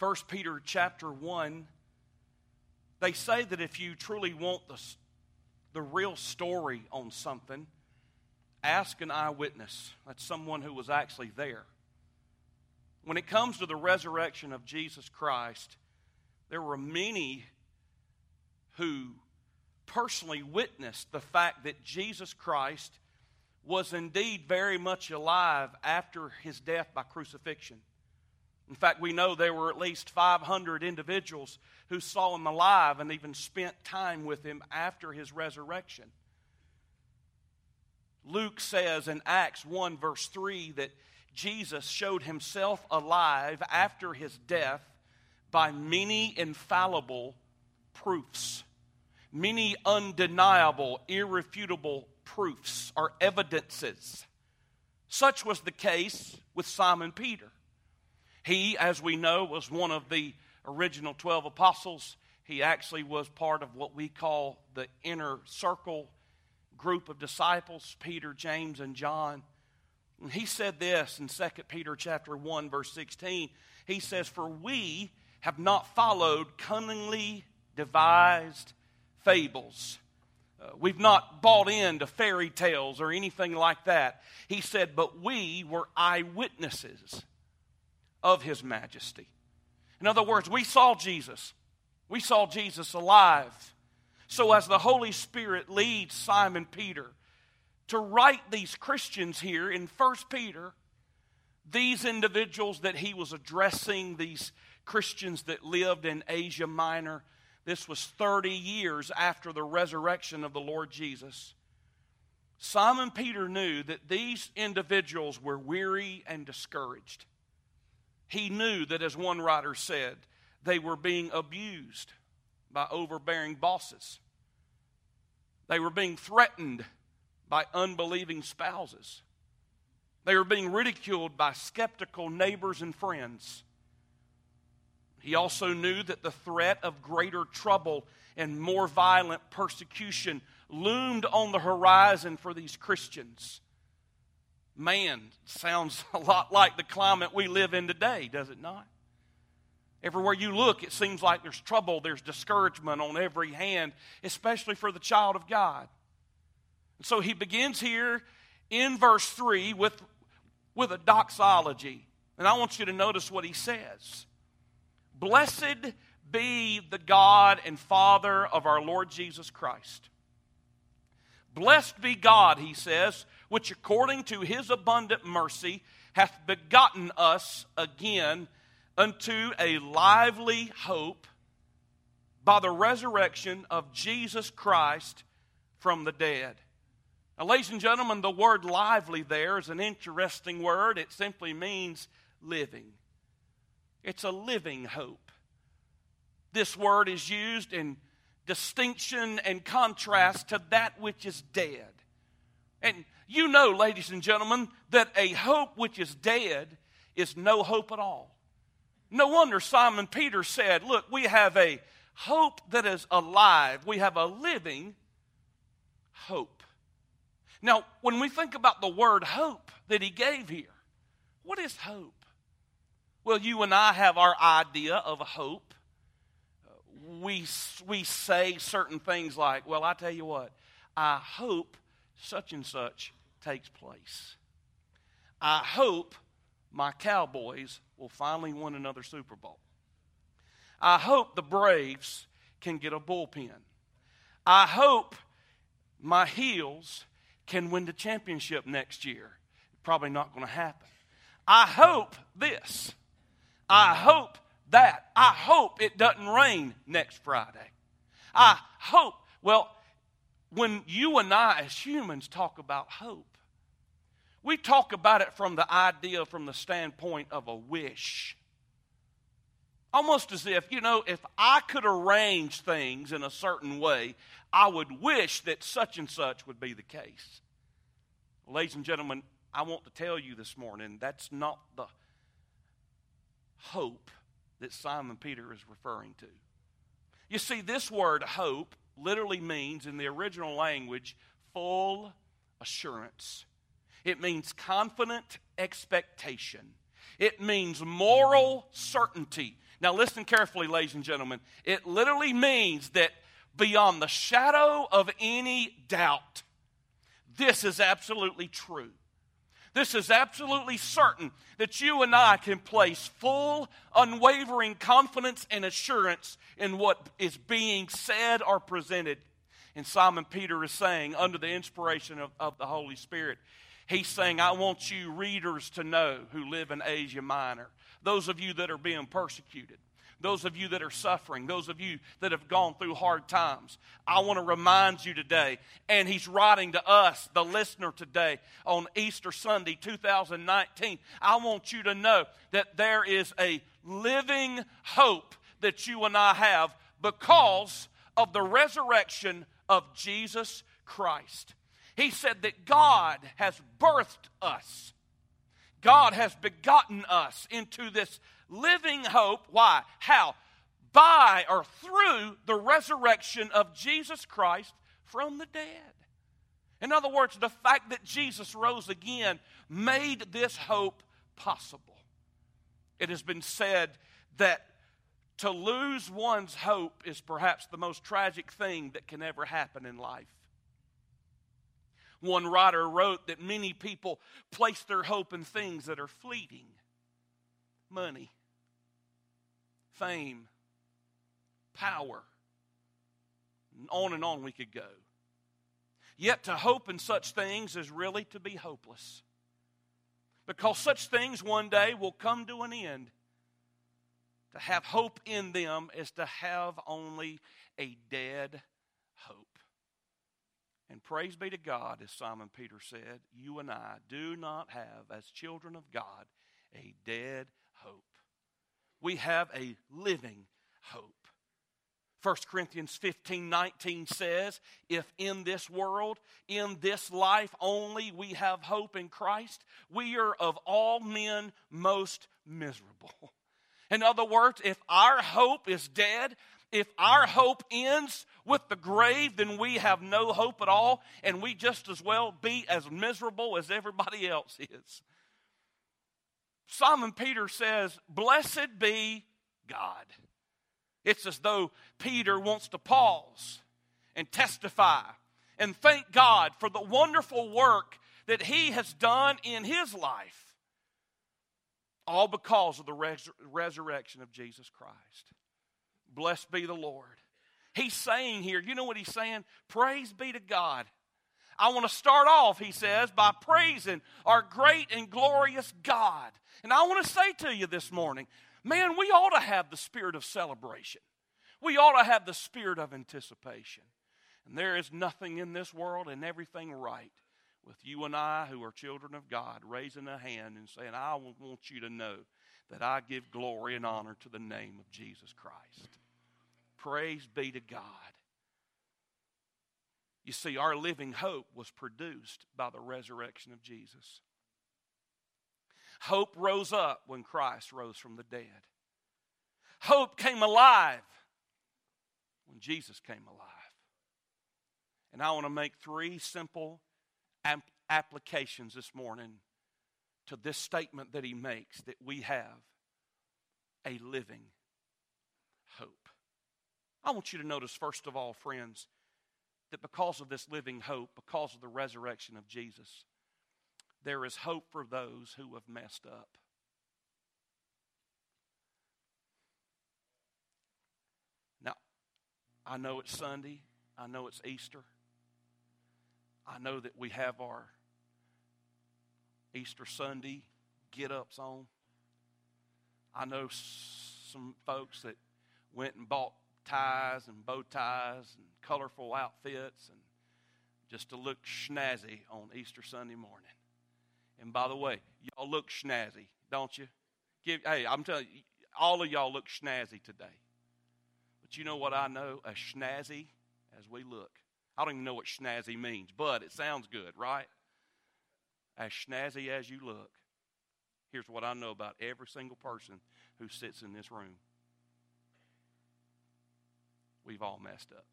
1 Peter chapter 1, they say that if you truly want the, the real story on something, ask an eyewitness. That's someone who was actually there. When it comes to the resurrection of Jesus Christ, there were many who personally witnessed the fact that Jesus Christ was indeed very much alive after his death by crucifixion. In fact, we know there were at least 500 individuals who saw him alive and even spent time with him after his resurrection. Luke says in Acts 1, verse 3, that Jesus showed himself alive after his death by many infallible proofs, many undeniable, irrefutable proofs or evidences. Such was the case with Simon Peter. He, as we know, was one of the original 12 apostles. He actually was part of what we call the inner circle group of disciples, Peter, James, and John. And he said this in 2 Peter chapter 1 verse 16. He says, "For we have not followed cunningly devised fables. Uh, we've not bought into fairy tales or anything like that." He said, "But we were eyewitnesses of his majesty." In other words, we saw Jesus. We saw Jesus alive. So, as the Holy Spirit leads Simon Peter to write these Christians here in 1 Peter, these individuals that he was addressing, these Christians that lived in Asia Minor, this was 30 years after the resurrection of the Lord Jesus. Simon Peter knew that these individuals were weary and discouraged. He knew that, as one writer said, they were being abused by overbearing bosses. They were being threatened by unbelieving spouses. They were being ridiculed by skeptical neighbors and friends. He also knew that the threat of greater trouble and more violent persecution loomed on the horizon for these Christians. Man, sounds a lot like the climate we live in today, does it not? Everywhere you look, it seems like there's trouble, there's discouragement on every hand, especially for the child of God. And So he begins here in verse 3 with, with a doxology. And I want you to notice what he says Blessed be the God and Father of our Lord Jesus Christ. Blessed be God, he says, which according to his abundant mercy hath begotten us again unto a lively hope by the resurrection of Jesus Christ from the dead now, ladies and gentlemen, the word lively there is an interesting word. It simply means living, it's a living hope. This word is used in distinction and contrast to that which is dead. And you know, ladies and gentlemen, that a hope which is dead is no hope at all. No wonder Simon Peter said, Look, we have a hope that is alive, we have a living hope. Now, when we think about the word hope that he gave here, what is hope? Well, you and I have our idea of hope. We, we say certain things like, well, I tell you what, I hope such and such takes place. I hope my Cowboys will finally win another Super Bowl. I hope the Braves can get a bullpen. I hope my Heels can win the championship next year. Probably not going to happen. I hope this. I hope that. I hope it doesn't rain next Friday. I hope. Well, when you and I as humans talk about hope, we talk about it from the idea, from the standpoint of a wish. Almost as if, you know, if I could arrange things in a certain way, I would wish that such and such would be the case. Ladies and gentlemen, I want to tell you this morning that's not the hope that Simon Peter is referring to. You see, this word hope literally means, in the original language, full assurance. It means confident expectation. It means moral certainty. Now, listen carefully, ladies and gentlemen. It literally means that beyond the shadow of any doubt, this is absolutely true. This is absolutely certain that you and I can place full, unwavering confidence and assurance in what is being said or presented. And Simon Peter is saying, under the inspiration of, of the Holy Spirit, he's saying, I want you readers to know who live in Asia Minor, those of you that are being persecuted those of you that are suffering, those of you that have gone through hard times. I want to remind you today, and he's writing to us, the listener today, on Easter Sunday 2019. I want you to know that there is a living hope that you and I have because of the resurrection of Jesus Christ. He said that God has birthed us. God has begotten us into this living hope. Why? How? By or through the resurrection of Jesus Christ from the dead. In other words, the fact that Jesus rose again made this hope possible. It has been said that to lose one's hope is perhaps the most tragic thing that can ever happen in life. One writer wrote that many people place their hope in things that are fleeting money, fame, power, and On and on we could go. Yet to hope in such things is really to be hopeless. Because such things one day will come to an end. To have hope in them is to have only a dead hope. And praise be to God, as Simon Peter said, you and I do not have, as children of God, a dead hope we have a living hope. 1 Corinthians 15 19 says, If in this world, in this life only, we have hope in Christ, we are of all men most miserable. In other words, if our hope is dead, if our hope ends with the grave, then we have no hope at all, and we just as well be as miserable as everybody else is. Simon Peter says, Blessed be God. It's as though Peter wants to pause and testify and thank God for the wonderful work that he has done in his life, all because of the res- resurrection of Jesus Christ. Blessed be the Lord. He's saying here, you know what he's saying? Praise be to God. I want to start off, he says, by praising our great and glorious God. And I want to say to you this morning, man, we ought to have the spirit of celebration. We ought to have the spirit of anticipation. And there is nothing in this world and everything right with you and I, who are children of God, raising a hand and saying, I want you to know that I give glory and honor to the name of Jesus Christ. Praise be to God. You see, our living hope was produced by the resurrection of Jesus. Hope rose up when Christ rose from the dead. Hope came alive when Jesus came alive. And I want to make three simple applications this morning to this statement that he makes that we have a living hope. I want you to notice, first of all, friends, that because of this living hope, because of the resurrection of Jesus, there is hope for those who have messed up. Now, I know it's Sunday. I know it's Easter. I know that we have our Easter Sunday get ups on. I know some folks that went and bought ties and bow ties and colorful outfits and just to look snazzy on Easter Sunday morning. And by the way, y'all look snazzy, don't you? Give, hey, I'm telling you, all of y'all look snazzy today. But you know what I know? As snazzy as we look. I don't even know what snazzy means, but it sounds good, right? As snazzy as you look, here's what I know about every single person who sits in this room. We've all messed up.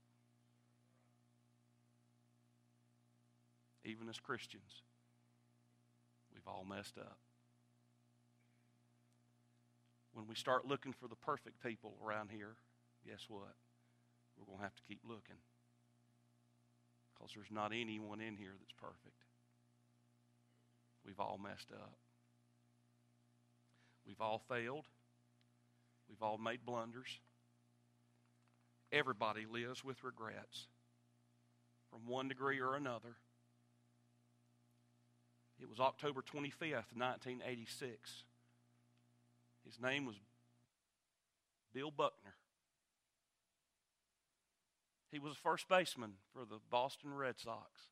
Even as Christians, we've all messed up. When we start looking for the perfect people around here, guess what? We're going to have to keep looking. Because there's not anyone in here that's perfect. We've all messed up. We've all failed. We've all made blunders. Everybody lives with regrets from one degree or another. It was October 25th, 1986. His name was Bill Buckner. He was a first baseman for the Boston Red Sox.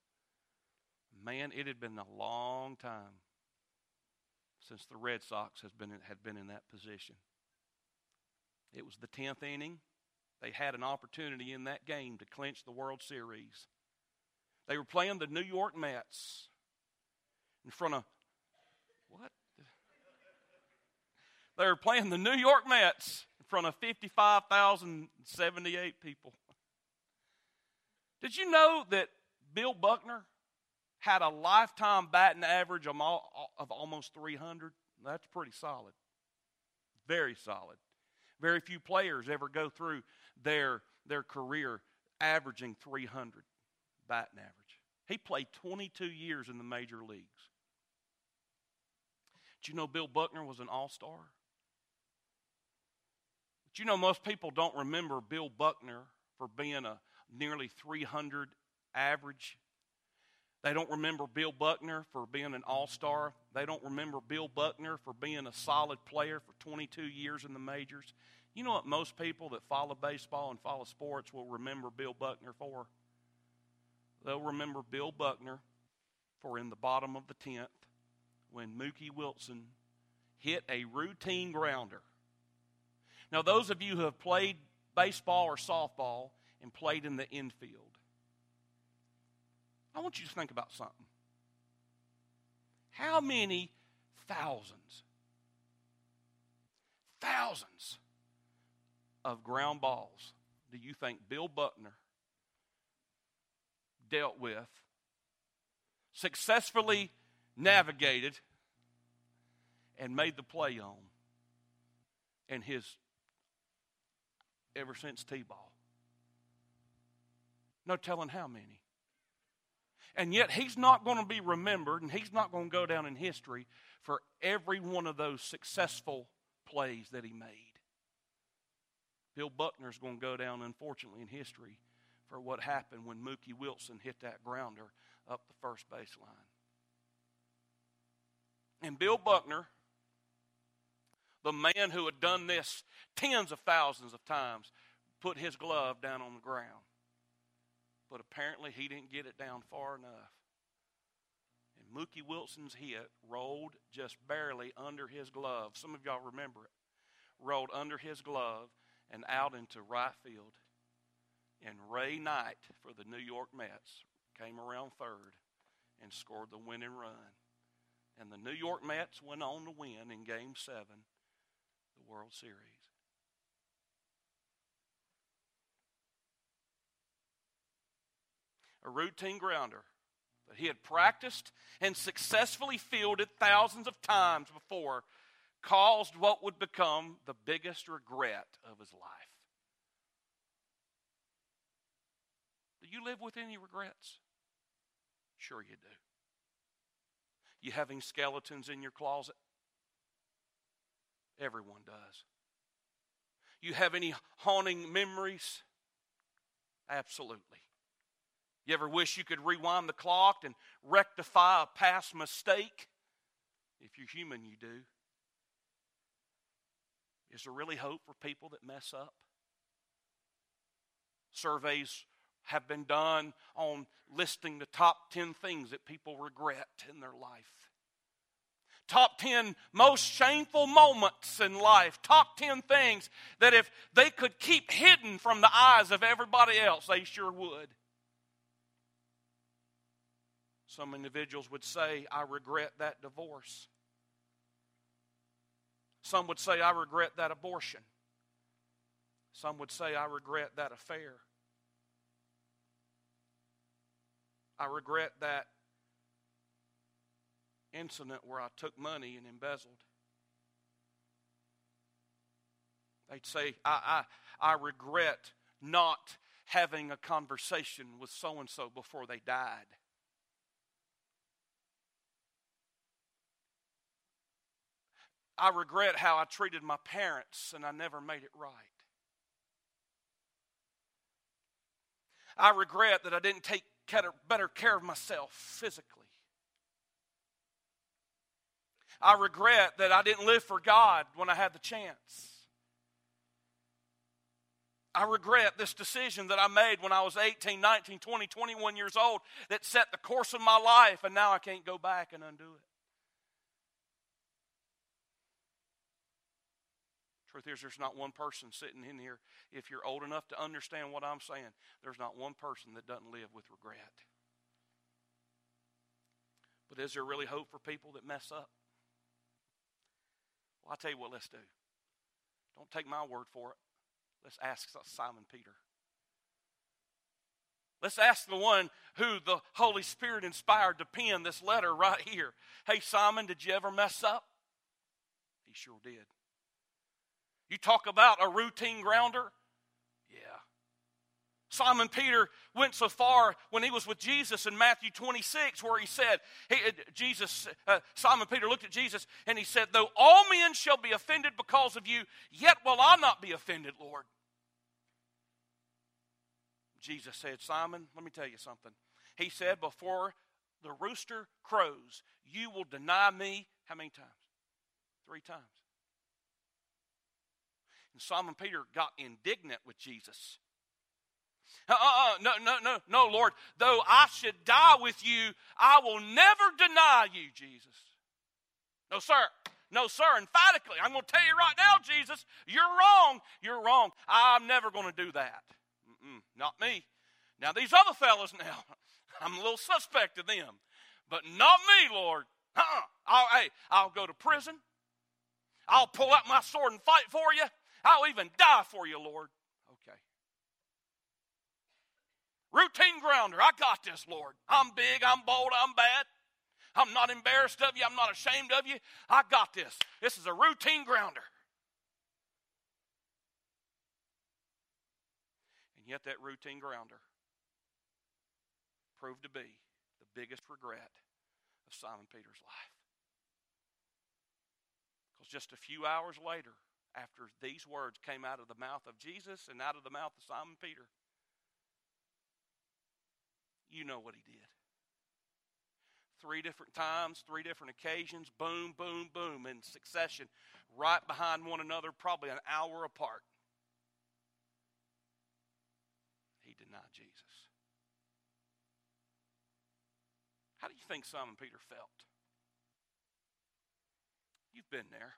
Man, it had been a long time since the Red Sox has been, had been in that position. It was the 10th inning. They had an opportunity in that game to clinch the World Series. They were playing the New York Mets in front of what? They were playing the New York Mets in front of 55,078 people. Did you know that Bill Buckner had a lifetime batting average of almost 300? That's pretty solid. Very solid. Very few players ever go through their, their career averaging 300 batting average. He played 22 years in the major leagues. Did you know Bill Buckner was an all star? But you know, most people don't remember Bill Buckner for being a nearly 300 average. They don't remember Bill Buckner for being an all star. They don't remember Bill Buckner for being a solid player for 22 years in the majors. You know what most people that follow baseball and follow sports will remember Bill Buckner for? They'll remember Bill Buckner for in the bottom of the 10th when Mookie Wilson hit a routine grounder. Now, those of you who have played baseball or softball and played in the infield, I want you to think about something. How many thousands, thousands of ground balls do you think Bill Buckner dealt with, successfully navigated, and made the play on in his ever since T ball. No telling how many. And yet, he's not going to be remembered and he's not going to go down in history for every one of those successful plays that he made. Bill Buckner's going to go down, unfortunately, in history for what happened when Mookie Wilson hit that grounder up the first baseline. And Bill Buckner, the man who had done this tens of thousands of times, put his glove down on the ground. But apparently he didn't get it down far enough. And Mookie Wilson's hit rolled just barely under his glove. Some of y'all remember it. Rolled under his glove and out into right field. And Ray Knight for the New York Mets came around third and scored the winning run. And the New York Mets went on to win in Game 7 the World Series. A routine grounder that he had practiced and successfully fielded thousands of times before caused what would become the biggest regret of his life. Do you live with any regrets? Sure, you do. You having skeletons in your closet? Everyone does. You have any haunting memories? Absolutely. You ever wish you could rewind the clock and rectify a past mistake? If you're human, you do. Is there really hope for people that mess up? Surveys have been done on listing the top 10 things that people regret in their life. Top 10 most shameful moments in life. Top 10 things that if they could keep hidden from the eyes of everybody else, they sure would. Some individuals would say, I regret that divorce. Some would say, I regret that abortion. Some would say, I regret that affair. I regret that incident where I took money and embezzled. They'd say, I, I, I regret not having a conversation with so and so before they died. I regret how I treated my parents and I never made it right. I regret that I didn't take better care of myself physically. I regret that I didn't live for God when I had the chance. I regret this decision that I made when I was 18, 19, 20, 21 years old that set the course of my life, and now I can't go back and undo it. Truth is, there's not one person sitting in here, if you're old enough to understand what I'm saying, there's not one person that doesn't live with regret. But is there really hope for people that mess up? Well, I'll tell you what, let's do. Don't take my word for it. Let's ask Simon Peter. Let's ask the one who the Holy Spirit inspired to pen this letter right here. Hey, Simon, did you ever mess up? He sure did. You talk about a routine grounder? Yeah. Simon Peter went so far when he was with Jesus in Matthew 26, where he said, he, uh, Jesus, uh, Simon Peter looked at Jesus and he said, Though all men shall be offended because of you, yet will I not be offended, Lord. Jesus said, Simon, let me tell you something. He said, Before the rooster crows, you will deny me how many times? Three times. And Simon Peter got indignant with Jesus. Uh, uh, uh, no, no, no, no, Lord. Though I should die with you, I will never deny you, Jesus. No, sir. No, sir. Emphatically, I'm going to tell you right now, Jesus, you're wrong. You're wrong. I'm never going to do that. Mm-mm, not me. Now, these other fellas, now, I'm a little suspect of them, but not me, Lord. Uh-uh. I'll, hey, I'll go to prison. I'll pull out my sword and fight for you. I'll even die for you, Lord. Okay. Routine grounder. I got this, Lord. I'm big, I'm bold, I'm bad. I'm not embarrassed of you, I'm not ashamed of you. I got this. This is a routine grounder. And yet, that routine grounder proved to be the biggest regret of Simon Peter's life. Because just a few hours later, after these words came out of the mouth of Jesus and out of the mouth of Simon Peter, you know what he did. Three different times, three different occasions, boom, boom, boom, in succession, right behind one another, probably an hour apart. He denied Jesus. How do you think Simon Peter felt? You've been there.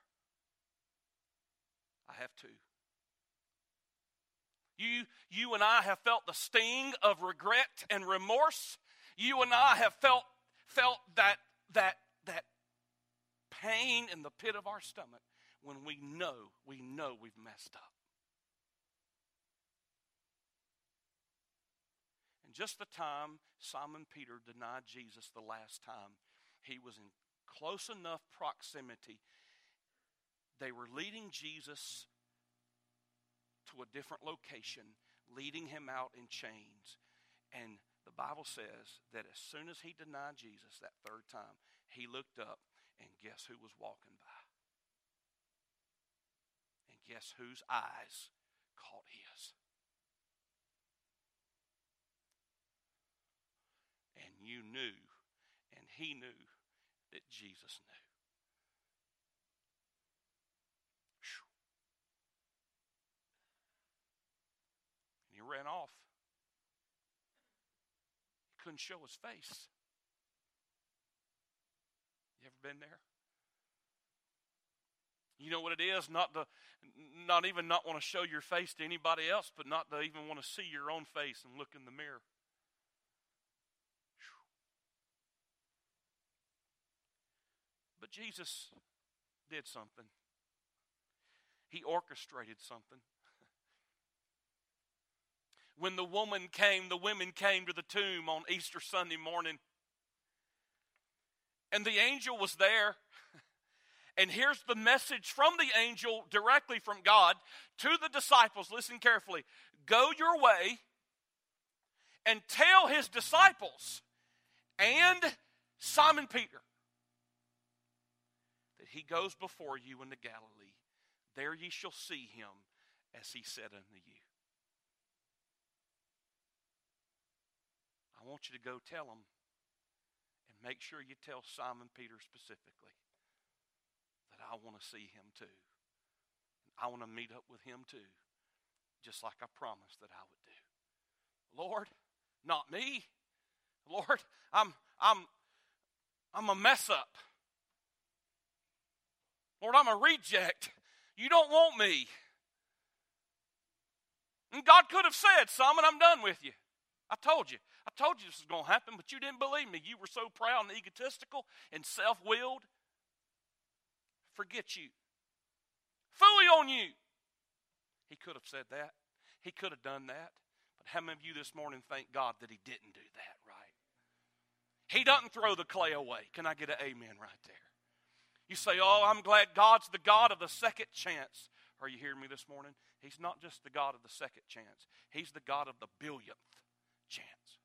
I have too. You, you and I have felt the sting of regret and remorse. You and I have felt, felt that, that, that pain in the pit of our stomach when we know, we know we've messed up. And just the time Simon Peter denied Jesus the last time, he was in close enough proximity. They were leading Jesus to a different location, leading him out in chains. And the Bible says that as soon as he denied Jesus that third time, he looked up and guess who was walking by? And guess whose eyes caught his? And you knew, and he knew that Jesus knew. Ran off. He couldn't show his face. You ever been there? You know what it is? Not to not even not want to show your face to anybody else, but not to even want to see your own face and look in the mirror. But Jesus did something. He orchestrated something when the woman came, the women came to the tomb on Easter Sunday morning. And the angel was there. And here's the message from the angel directly from God to the disciples. Listen carefully. Go your way and tell his disciples and Simon Peter that he goes before you into Galilee. There ye shall see him as he said unto you. Want you to go tell him and make sure you tell Simon Peter specifically that I want to see him too. I want to meet up with him too, just like I promised that I would do. Lord, not me. Lord, I'm I'm I'm a mess up. Lord, I'm a reject. You don't want me. And God could have said, Simon, I'm done with you. I told you. I told you this was going to happen, but you didn't believe me. You were so proud and egotistical and self willed. Forget you. Fully on you. He could have said that. He could have done that. But how many of you this morning thank God that He didn't do that, right? He doesn't throw the clay away. Can I get an amen right there? You say, Oh, I'm glad God's the God of the second chance. Are you hearing me this morning? He's not just the God of the second chance, He's the God of the billionth chance.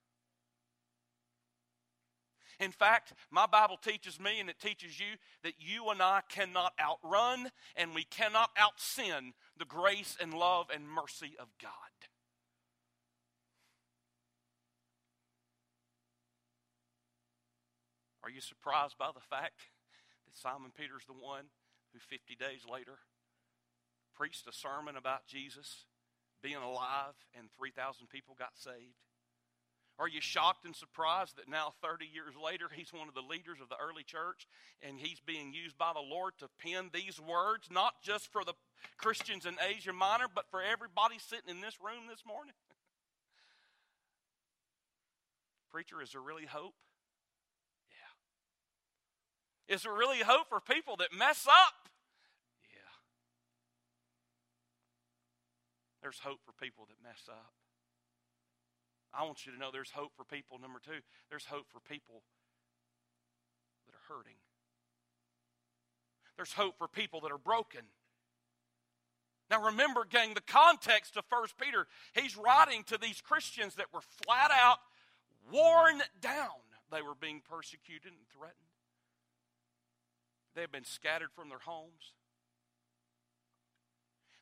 In fact, my Bible teaches me and it teaches you that you and I cannot outrun and we cannot out sin the grace and love and mercy of God. Are you surprised by the fact that Simon Peter's the one who 50 days later preached a sermon about Jesus being alive and 3,000 people got saved? Are you shocked and surprised that now, 30 years later, he's one of the leaders of the early church and he's being used by the Lord to pen these words, not just for the Christians in Asia Minor, but for everybody sitting in this room this morning? Preacher, is there really hope? Yeah. Is there really hope for people that mess up? Yeah. There's hope for people that mess up. I want you to know there's hope for people. Number two, there's hope for people that are hurting. There's hope for people that are broken. Now remember, gang, the context of First Peter, he's writing to these Christians that were flat out worn down. They were being persecuted and threatened. They had been scattered from their homes.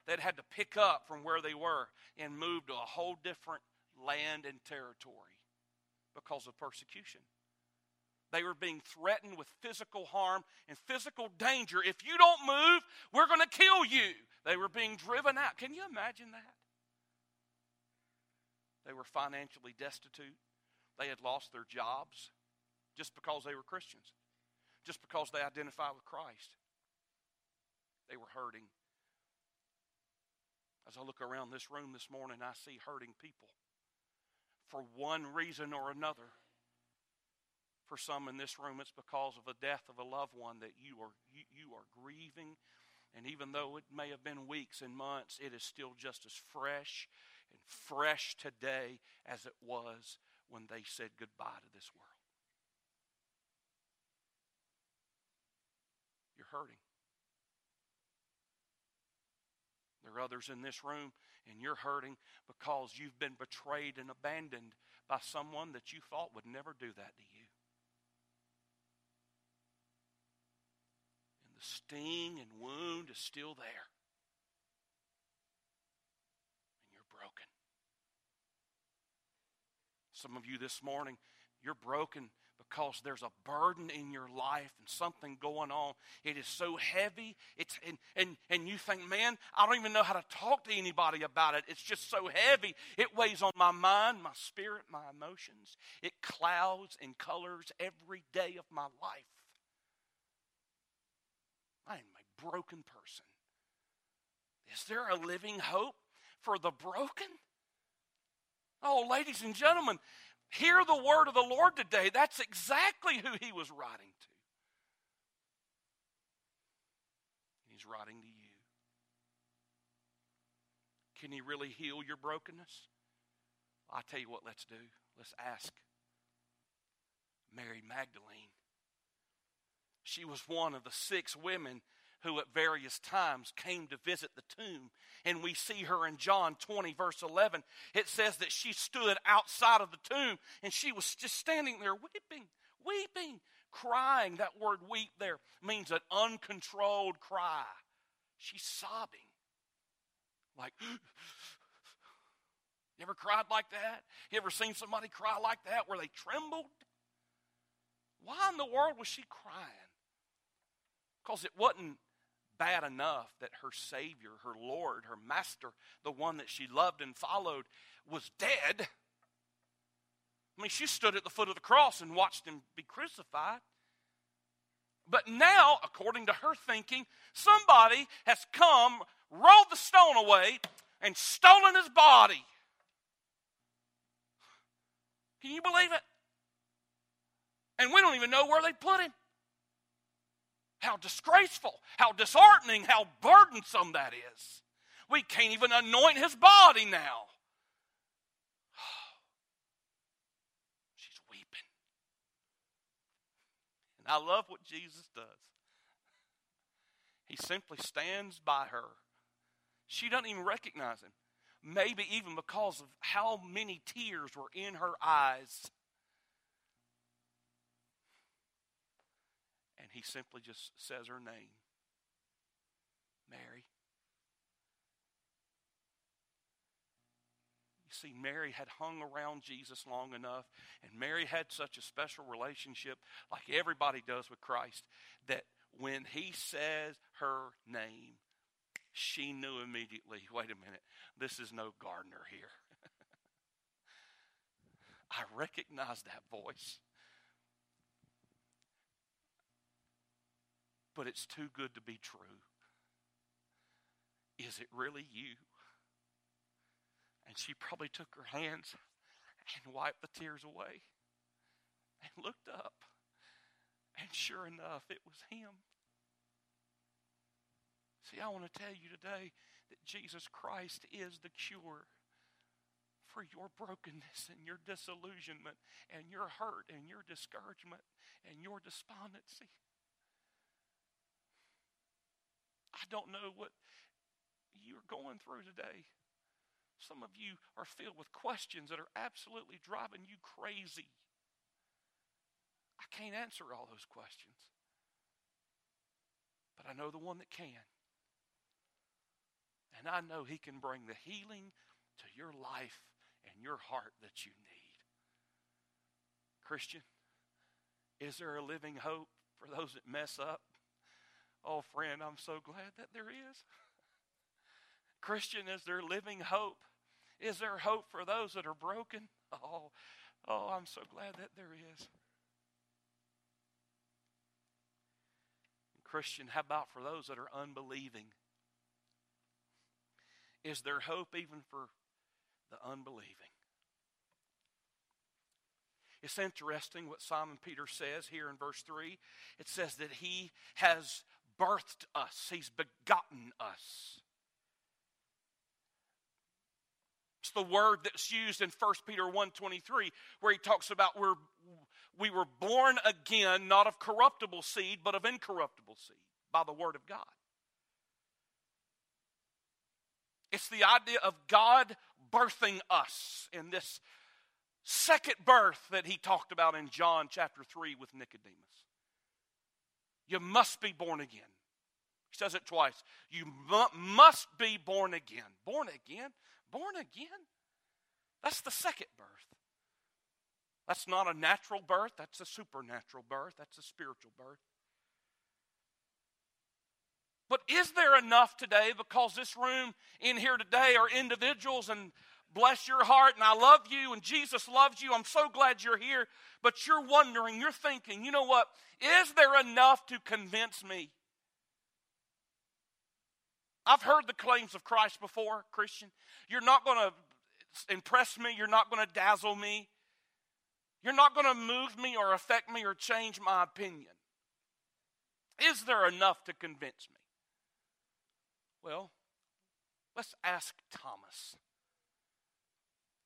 They'd had to pick up from where they were and move to a whole different land and territory because of persecution. They were being threatened with physical harm and physical danger. If you don't move, we're going to kill you. They were being driven out. Can you imagine that? They were financially destitute. They had lost their jobs just because they were Christians, just because they identified with Christ. They were hurting. As I look around this room this morning, I see hurting people for one reason or another. For some in this room, it's because of the death of a loved one that you are, you, you are grieving. And even though it may have been weeks and months, it is still just as fresh and fresh today as it was when they said goodbye to this world. You're hurting. There are others in this room and you're hurting because you've been betrayed and abandoned by someone that you thought would never do that to you. And the sting and wound is still there. And you're broken. Some of you this morning, you're broken because there's a burden in your life and something going on. It is so heavy. It's and, and and you think, man, I don't even know how to talk to anybody about it. It's just so heavy. It weighs on my mind, my spirit, my emotions. It clouds and colors every day of my life. I am a broken person. Is there a living hope for the broken? Oh, ladies and gentlemen, hear the word of the Lord today. That's exactly who he was writing to. He's writing to you. Can he really heal your brokenness? I tell you what, let's do. Let's ask Mary Magdalene. She was one of the six women who at various times came to visit the tomb. And we see her in John 20, verse 11. It says that she stood outside of the tomb and she was just standing there weeping, weeping, crying. That word weep there means an uncontrolled cry. She's sobbing. Like, you ever cried like that? You ever seen somebody cry like that where they trembled? Why in the world was she crying? Because it wasn't bad enough that her Savior, her Lord, her Master, the one that she loved and followed, was dead. I mean, she stood at the foot of the cross and watched him be crucified. But now, according to her thinking, somebody has come, rolled the stone away, and stolen his body. Can you believe it? And we don't even know where they put him. How disgraceful, how disheartening, how burdensome that is. We can't even anoint his body now. She's weeping. And I love what Jesus does. He simply stands by her. She doesn't even recognize him. Maybe even because of how many tears were in her eyes. He simply just says her name Mary. You see, Mary had hung around Jesus long enough, and Mary had such a special relationship, like everybody does with Christ, that when he says her name, she knew immediately wait a minute, this is no gardener here. I recognize that voice. But it's too good to be true. Is it really you? And she probably took her hands and wiped the tears away and looked up. And sure enough, it was him. See, I want to tell you today that Jesus Christ is the cure for your brokenness and your disillusionment and your hurt and your discouragement and your despondency. I don't know what you're going through today. Some of you are filled with questions that are absolutely driving you crazy. I can't answer all those questions, but I know the one that can. And I know He can bring the healing to your life and your heart that you need. Christian, is there a living hope for those that mess up? Oh, friend, I'm so glad that there is. Christian, is there living hope? Is there hope for those that are broken? Oh, oh, I'm so glad that there is. Christian, how about for those that are unbelieving? Is there hope even for the unbelieving? It's interesting what Simon Peter says here in verse 3. It says that he has birthed us, He's begotten us. It's the word that's used in 1 Peter 1.23 where he talks about we're, we were born again, not of corruptible seed, but of incorruptible seed by the word of God. It's the idea of God birthing us in this second birth that he talked about in John chapter 3 with Nicodemus. You must be born again. He says it twice. You must be born again. Born again? Born again? That's the second birth. That's not a natural birth, that's a supernatural birth, that's a spiritual birth. But is there enough today because this room in here today are individuals and bless your heart and I love you and Jesus loves you. I'm so glad you're here. But you're wondering, you're thinking, you know what? Is there enough to convince me? I've heard the claims of Christ before, Christian. You're not going to impress me, you're not going to dazzle me, you're not going to move me or affect me or change my opinion. Is there enough to convince me? Well, let's ask Thomas.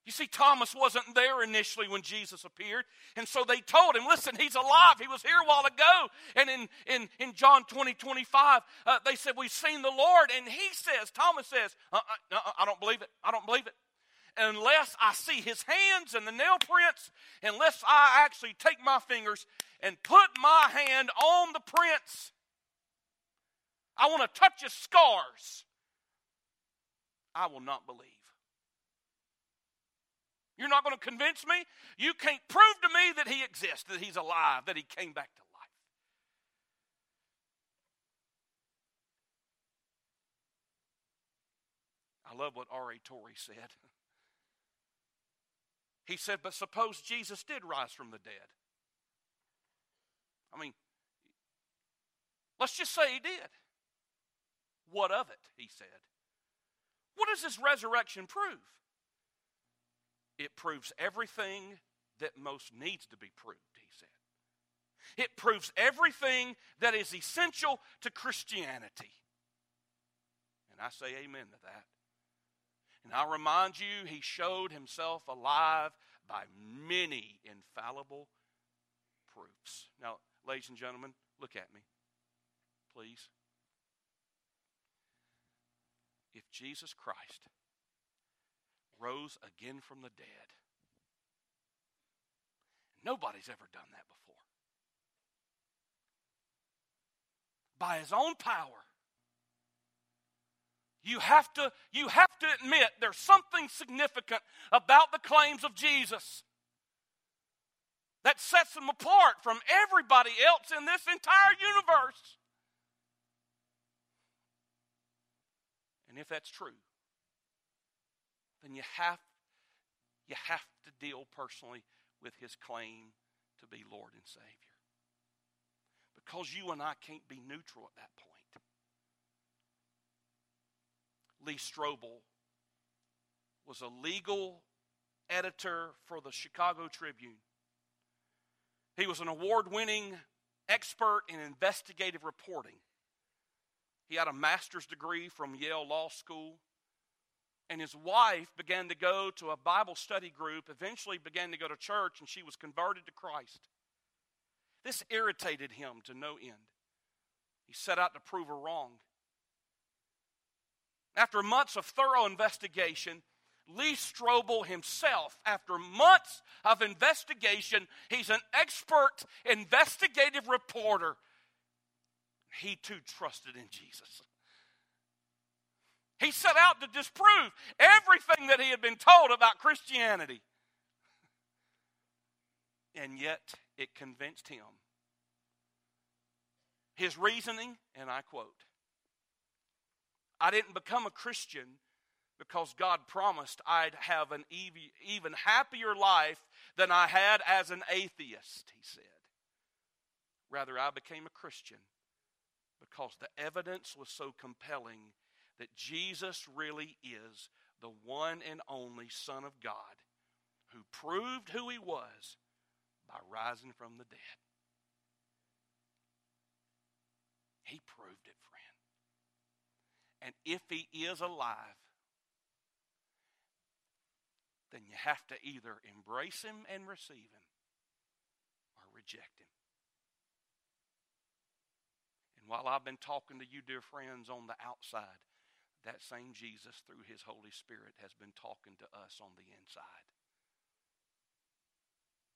You see, Thomas wasn't there initially when Jesus appeared. And so they told him, listen, he's alive. He was here a while ago. And in, in, in John 20, 25, uh, they said, We've seen the Lord. And he says, Thomas says, uh, uh, I don't believe it. I don't believe it. Unless I see his hands and the nail prints, unless I actually take my fingers and put my hand on the prints, I want to touch his scars, I will not believe. You're not going to convince me? You can't prove to me that he exists, that he's alive, that he came back to life. I love what R.A. Torrey said. He said, But suppose Jesus did rise from the dead. I mean, let's just say he did. What of it? He said. What does this resurrection prove? It proves everything that most needs to be proved, he said. It proves everything that is essential to Christianity. And I say amen to that. And I remind you, he showed himself alive by many infallible proofs. Now, ladies and gentlemen, look at me, please. If Jesus Christ rose again from the dead. Nobody's ever done that before. By his own power. You have to you have to admit there's something significant about the claims of Jesus that sets him apart from everybody else in this entire universe. And if that's true, then you have, you have to deal personally with his claim to be Lord and Savior. Because you and I can't be neutral at that point. Lee Strobel was a legal editor for the Chicago Tribune. He was an award winning expert in investigative reporting. He had a master's degree from Yale Law School and his wife began to go to a Bible study group, eventually began to go to church, and she was converted to Christ. This irritated him to no end. He set out to prove her wrong. After months of thorough investigation, Lee Strobel himself, after months of investigation, he's an expert investigative reporter. He too trusted in Jesus. He set out to disprove everything that he had been told about Christianity. And yet, it convinced him. His reasoning, and I quote I didn't become a Christian because God promised I'd have an even happier life than I had as an atheist, he said. Rather, I became a Christian because the evidence was so compelling that Jesus really is the one and only Son of God who proved who he was by rising from the dead. He proved it, friend. And if he is alive, then you have to either embrace him and receive him or reject him. And while I've been talking to you, dear friends, on the outside, that same Jesus, through his Holy Spirit, has been talking to us on the inside.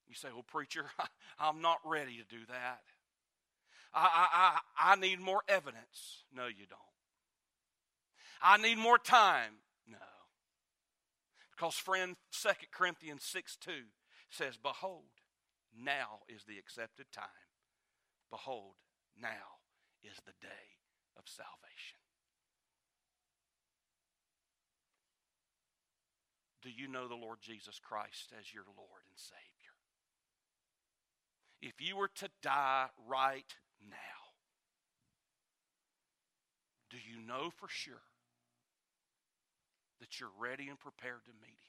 You say, Well, preacher, I'm not ready to do that. I, I, I, I need more evidence. No, you don't. I need more time. No. Because, friend, 2 Corinthians 6 2 says, Behold, now is the accepted time. Behold, now is the day of salvation. Do you know the Lord Jesus Christ as your Lord and Savior? If you were to die right now, do you know for sure that you're ready and prepared to meet Him?